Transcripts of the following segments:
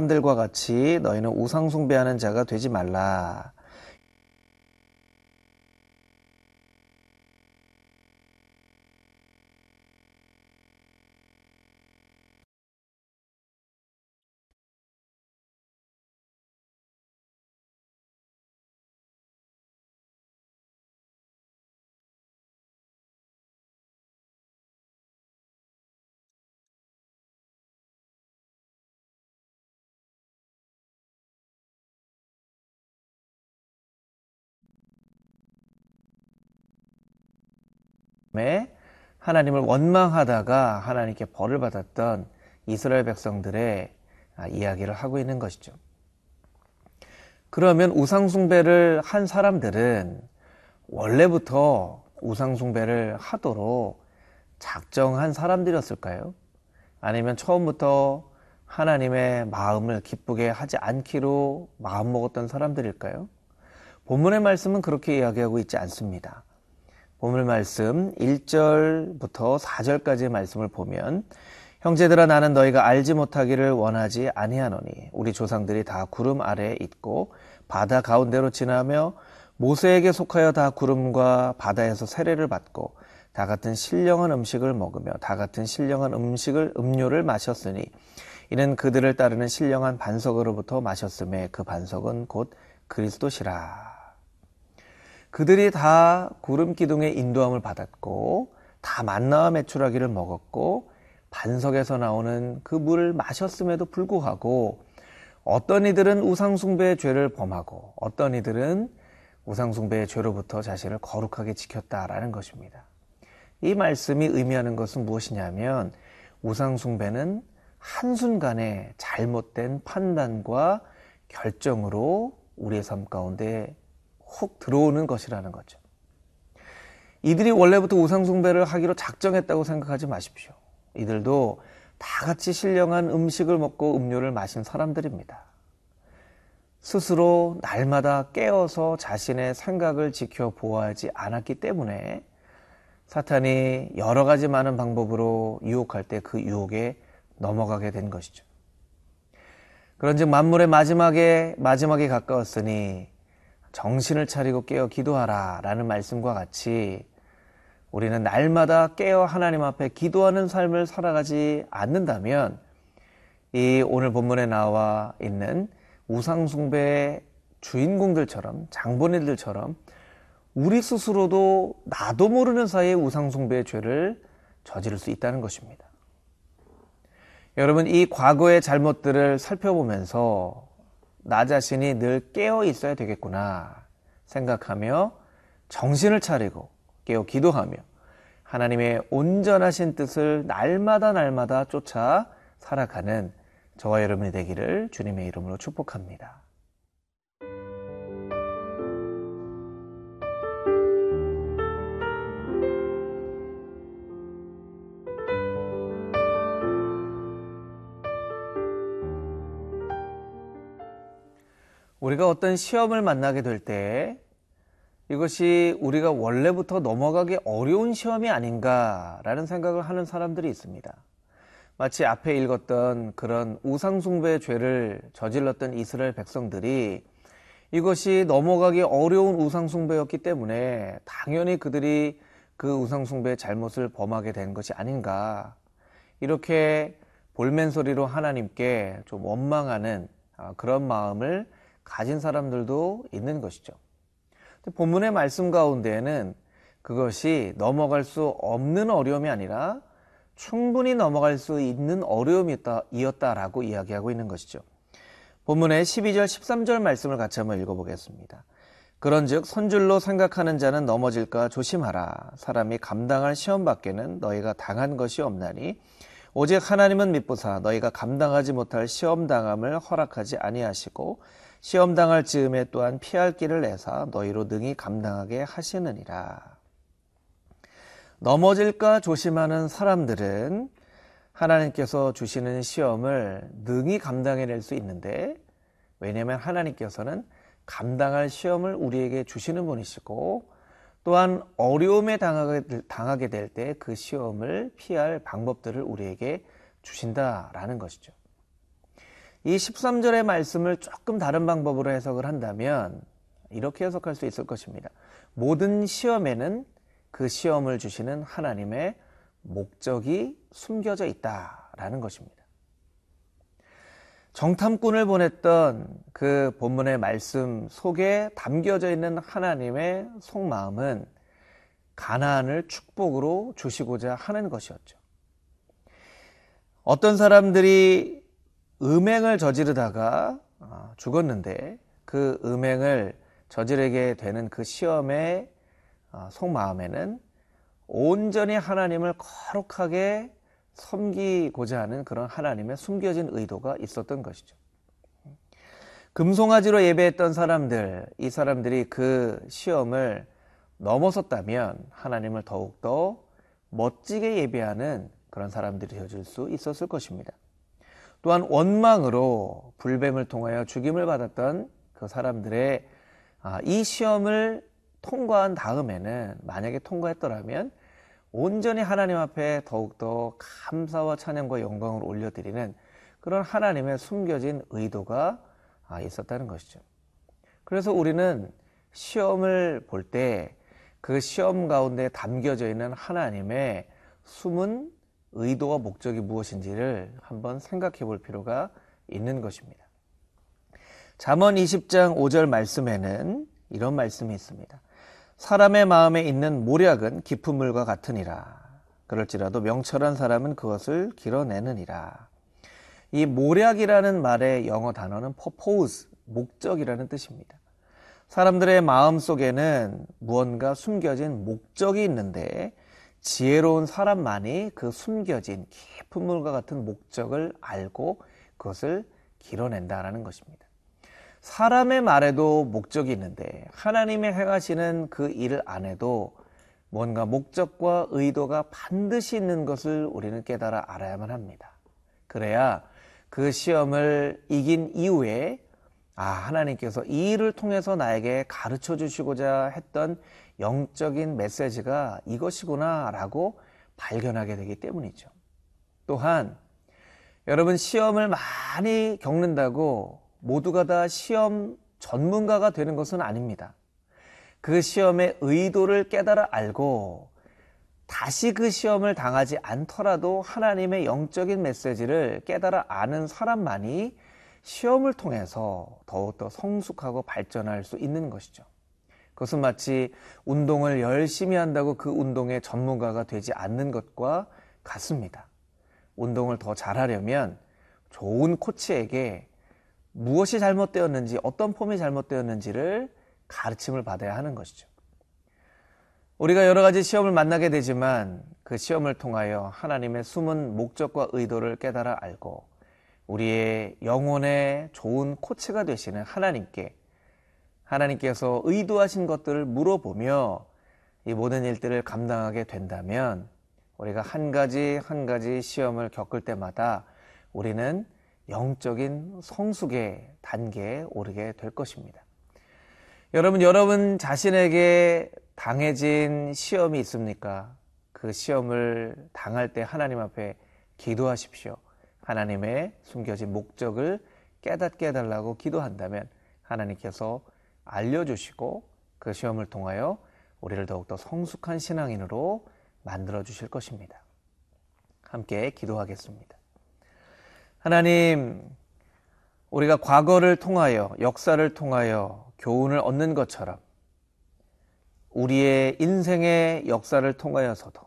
사람들과 같이 너희는 우상숭배하는 자가 되지 말라. 하나님을 원망하다가 하나님께 벌을 받았던 이스라엘 백성들의 아, 이야기를 하고 있는 것이죠. 그러면 우상숭배를 한 사람들은 원래부터 우상숭배를 하도록 작정한 사람들이었을까요? 아니면 처음부터 하나님의 마음을 기쁘게 하지 않기로 마음먹었던 사람들일까요? 본문의 말씀은 그렇게 이야기하고 있지 않습니다. 본문 말씀 1절부터 4절까지의 말씀을 보면 형제들아 나는 너희가 알지 못하기를 원하지 아니하노니 우리 조상들이 다 구름 아래에 있고 바다 가운데로 지나며 모세에게 속하여 다 구름과 바다에서 세례를 받고 다 같은 신령한 음식을 먹으며 다 같은 신령한 음식을 음료를 마셨으니 이는 그들을 따르는 신령한 반석으로부터 마셨음에 그 반석은 곧 그리스도시라. 그들이 다 구름 기둥의 인도함을 받았고 다 만나와 메추라기를 먹었고 반석에서 나오는 그 물을 마셨음에도 불구하고 어떤 이들은 우상숭배의 죄를 범하고 어떤 이들은 우상숭배의 죄로부터 자신을 거룩하게 지켰다라는 것입니다. 이 말씀이 의미하는 것은 무엇이냐면 우상숭배는 한순간에 잘못된 판단과 결정으로 우리의 삶 가운데 훅 들어오는 것이라는 거죠. 이들이 원래부터 우상숭배를 하기로 작정했다고 생각하지 마십시오. 이들도 다 같이 신령한 음식을 먹고 음료를 마신 사람들입니다. 스스로 날마다 깨어서 자신의 생각을 지켜 보아하지 않았기 때문에 사탄이 여러 가지 많은 방법으로 유혹할 때 그 유혹에 넘어가게 된 것이죠. 그런즉 만물의 마지막에 마지막에 가까웠으니 정신을 차리고 깨어 기도하라 라는 말씀과 같이 우리는 날마다 깨어 하나님 앞에 기도하는 삶을 살아가지 않는다면 이 오늘 본문에 나와 있는 우상숭배의 주인공들처럼 장본인들처럼 우리 스스로도 나도 모르는 사이에 우상숭배의 죄를 저지를 수 있다는 것입니다. 여러분 이 과거의 잘못들을 살펴보면서 나 자신이 늘 깨어 있어야 되겠구나 생각하며 정신을 차리고 깨어 기도하며 하나님의 온전하신 뜻을 날마다 날마다 쫓아 살아가는 저와 여러분이 되기를 주님의 이름으로 축복합니다. 우리가 어떤 시험을 만나게 될 때 이것이 우리가 원래부터 넘어가기 어려운 시험이 아닌가라는 생각을 하는 사람들이 있습니다. 마치 앞에 읽었던 그런 우상숭배의 죄를 저질렀던 이스라엘 백성들이 이것이 넘어가기 어려운 우상숭배였기 때문에 당연히 그들이 그 우상숭배의 잘못을 범하게 된 것이 아닌가. 이렇게 볼멘 소리로 하나님께 좀 원망하는 아, 그런 마음을 가진 사람들도 있는 것이죠. 본문의 말씀 가운데에는 그것이 넘어갈 수 없는 어려움이 아니라 충분히 넘어갈 수 있는 어려움이었다라고 이야기하고 있는 것이죠. 본문의 12절, 13절 말씀을 같이 한번 읽어보겠습니다. 그런즉 선줄로 생각하는 자는 넘어질까 조심하라. 사람이 감당할 시험 밖에는 너희가 당한 것이 없나니 오직 하나님은 믿보사 너희가 감당하지 못할 시험 당함을 허락하지 아니하시고 시험 당할 즈음에 또한 피할 길을 내사 너희로 능히 감당하게 하시느니라. 넘어질까 조심하는 사람들은 하나님께서 주시는 시험을 능히 감당해낼 수 있는데 왜냐하면 하나님께서는 감당할 시험을 우리에게 주시는 분이시고 또한 어려움에 당하게, 될 때 그 시험을 피할 방법들을 우리에게 주신다라는 것이죠. 이 13절의 말씀을 조금 다른 방법으로 해석을 한다면 이렇게 해석할 수 있을 것입니다. 모든 시험에는 그 시험을 주시는 하나님의 목적이 숨겨져 있다라는 것입니다. 정탐꾼을 보냈던 그 본문의 말씀 속에 담겨져 있는 하나님의 속마음은 가나안을 축복으로 주시고자 하는 것이었죠. 어떤 사람들이 음행을 저지르다가 아, 죽었는데 그 음행을 저지르게 되는 그 시험의 아, 속마음에는 온전히 하나님을 거룩하게 섬기고자 하는 그런 하나님의 숨겨진 의도가 있었던 것이죠. 금송아지로 예배했던 사람들, 이 사람들이 그 시험을 넘어섰다면 하나님을 더욱더 멋지게 예배하는 그런 사람들이 되어줄 수 있었을 것입니다. 또한 원망으로 불뱀을 통하여 죽임을 받았던 그 사람들의 아, 이 시험을 통과한 다음에는 만약에 통과했더라면 온전히 하나님 앞에 더욱더 감사와 찬양과 영광을 올려드리는 그런 하나님의 숨겨진 의도가 아, 있었다는 것이죠. 그래서 우리는 시험을 볼 때 그 시험 가운데 담겨져 있는 하나님의 숨은 의도와 목적이 무엇인지를 한번 생각해 볼 필요가 있는 것입니다. 잠언 20장 5절 말씀에는 이런 말씀이 있습니다. 사람의 마음에 있는 모략은 깊은 물과 같으니라. 그럴지라도 명철한 사람은 그것을 길어내느니라. 이 모략이라는 말의 영어 단어는 purpose, 목적이라는 뜻입니다. 사람들의 마음 속에는 무언가 숨겨진 목적이 있는데 지혜로운 사람만이 그 숨겨진 깊은 물과 같은 목적을 알고 그것을 길어낸다라는 것입니다. 사람의 말에도 목적이 있는데 하나님이 행하시는 그 일 안에도 뭔가 목적과 의도가 반드시 있는 것을 우리는 깨달아 알아야만 합니다. 그래야 그 시험을 이긴 이후에 아, 하나님께서 이 일을 통해서 나에게 가르쳐 주시고자 했던 영적인 메시지가 이것이구나 라고 발견하게 되기 때문이죠. 또한 여러분 시험을 많이 겪는다고 모두가 다 시험 전문가가 되는 것은 아닙니다. 그 시험의 의도를 깨달아 알고 다시 그 시험을 당하지 않더라도 하나님의 영적인 메시지를 깨달아 아는 사람만이 시험을 통해서 더욱더 성숙하고 발전할 수 있는 것이죠. 그것은 마치 운동을 열심히 한다고 그 운동의 전문가가 되지 않는 것과 같습니다. 운동을 더 잘하려면 좋은 코치에게 무엇이 잘못되었는지, 어떤 폼이 잘못되었는지를 가르침을 받아야 하는 것이죠. 우리가 여러 가지 시험을 만나게 되지만 그 시험을 통하여 하나님의 숨은 목적과 의도를 깨달아 알고 우리의 영혼의 좋은 코치가 되시는 하나님께 하나님께서 의도하신 것들을 물어보며 이 모든 일들을 감당하게 된다면 우리가 한 가지 한 가지 시험을 겪을 때마다 우리는 영적인 성숙의 단계에 오르게 될 것입니다. 여러분, 여러분 자신에게 당해진 시험이 있습니까? 그 시험을 당할 때 하나님 앞에 기도하십시오. 하나님의 숨겨진 목적을 깨닫게 해달라고 기도한다면 하나님께서 알려주시고 그 시험을 통하여 우리를 더욱더 성숙한 신앙인으로 만들어 주실 것입니다. 함께 기도하겠습니다. 하나님, 우리가 과거를 통하여, 역사를 통하여 교훈을 얻는 것처럼 우리의 인생의 역사를 통하여서도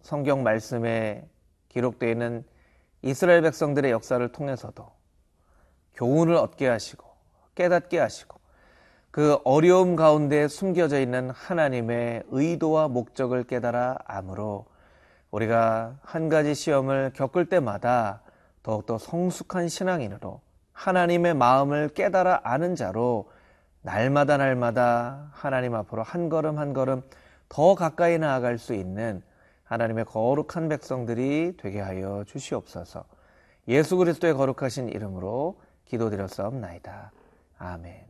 성경 말씀에 기록되어 있는 이스라엘 백성들의 역사를 통해서도 교훈을 얻게 하시고 깨닫게 하시고 그 어려움 가운데 숨겨져 있는 하나님의 의도와 목적을 깨달아 암으로 우리가 한 가지 시험을 겪을 때마다 더욱더 성숙한 신앙인으로 하나님의 마음을 깨달아 아는 자로 날마다 날마다 하나님 앞으로 한 걸음 한 걸음 더 가까이 나아갈 수 있는 하나님의 거룩한 백성들이 되게 하여 주시옵소서. 예수 그리스도의 거룩하신 이름으로 기도드렸사옵나이다. 아멘.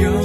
영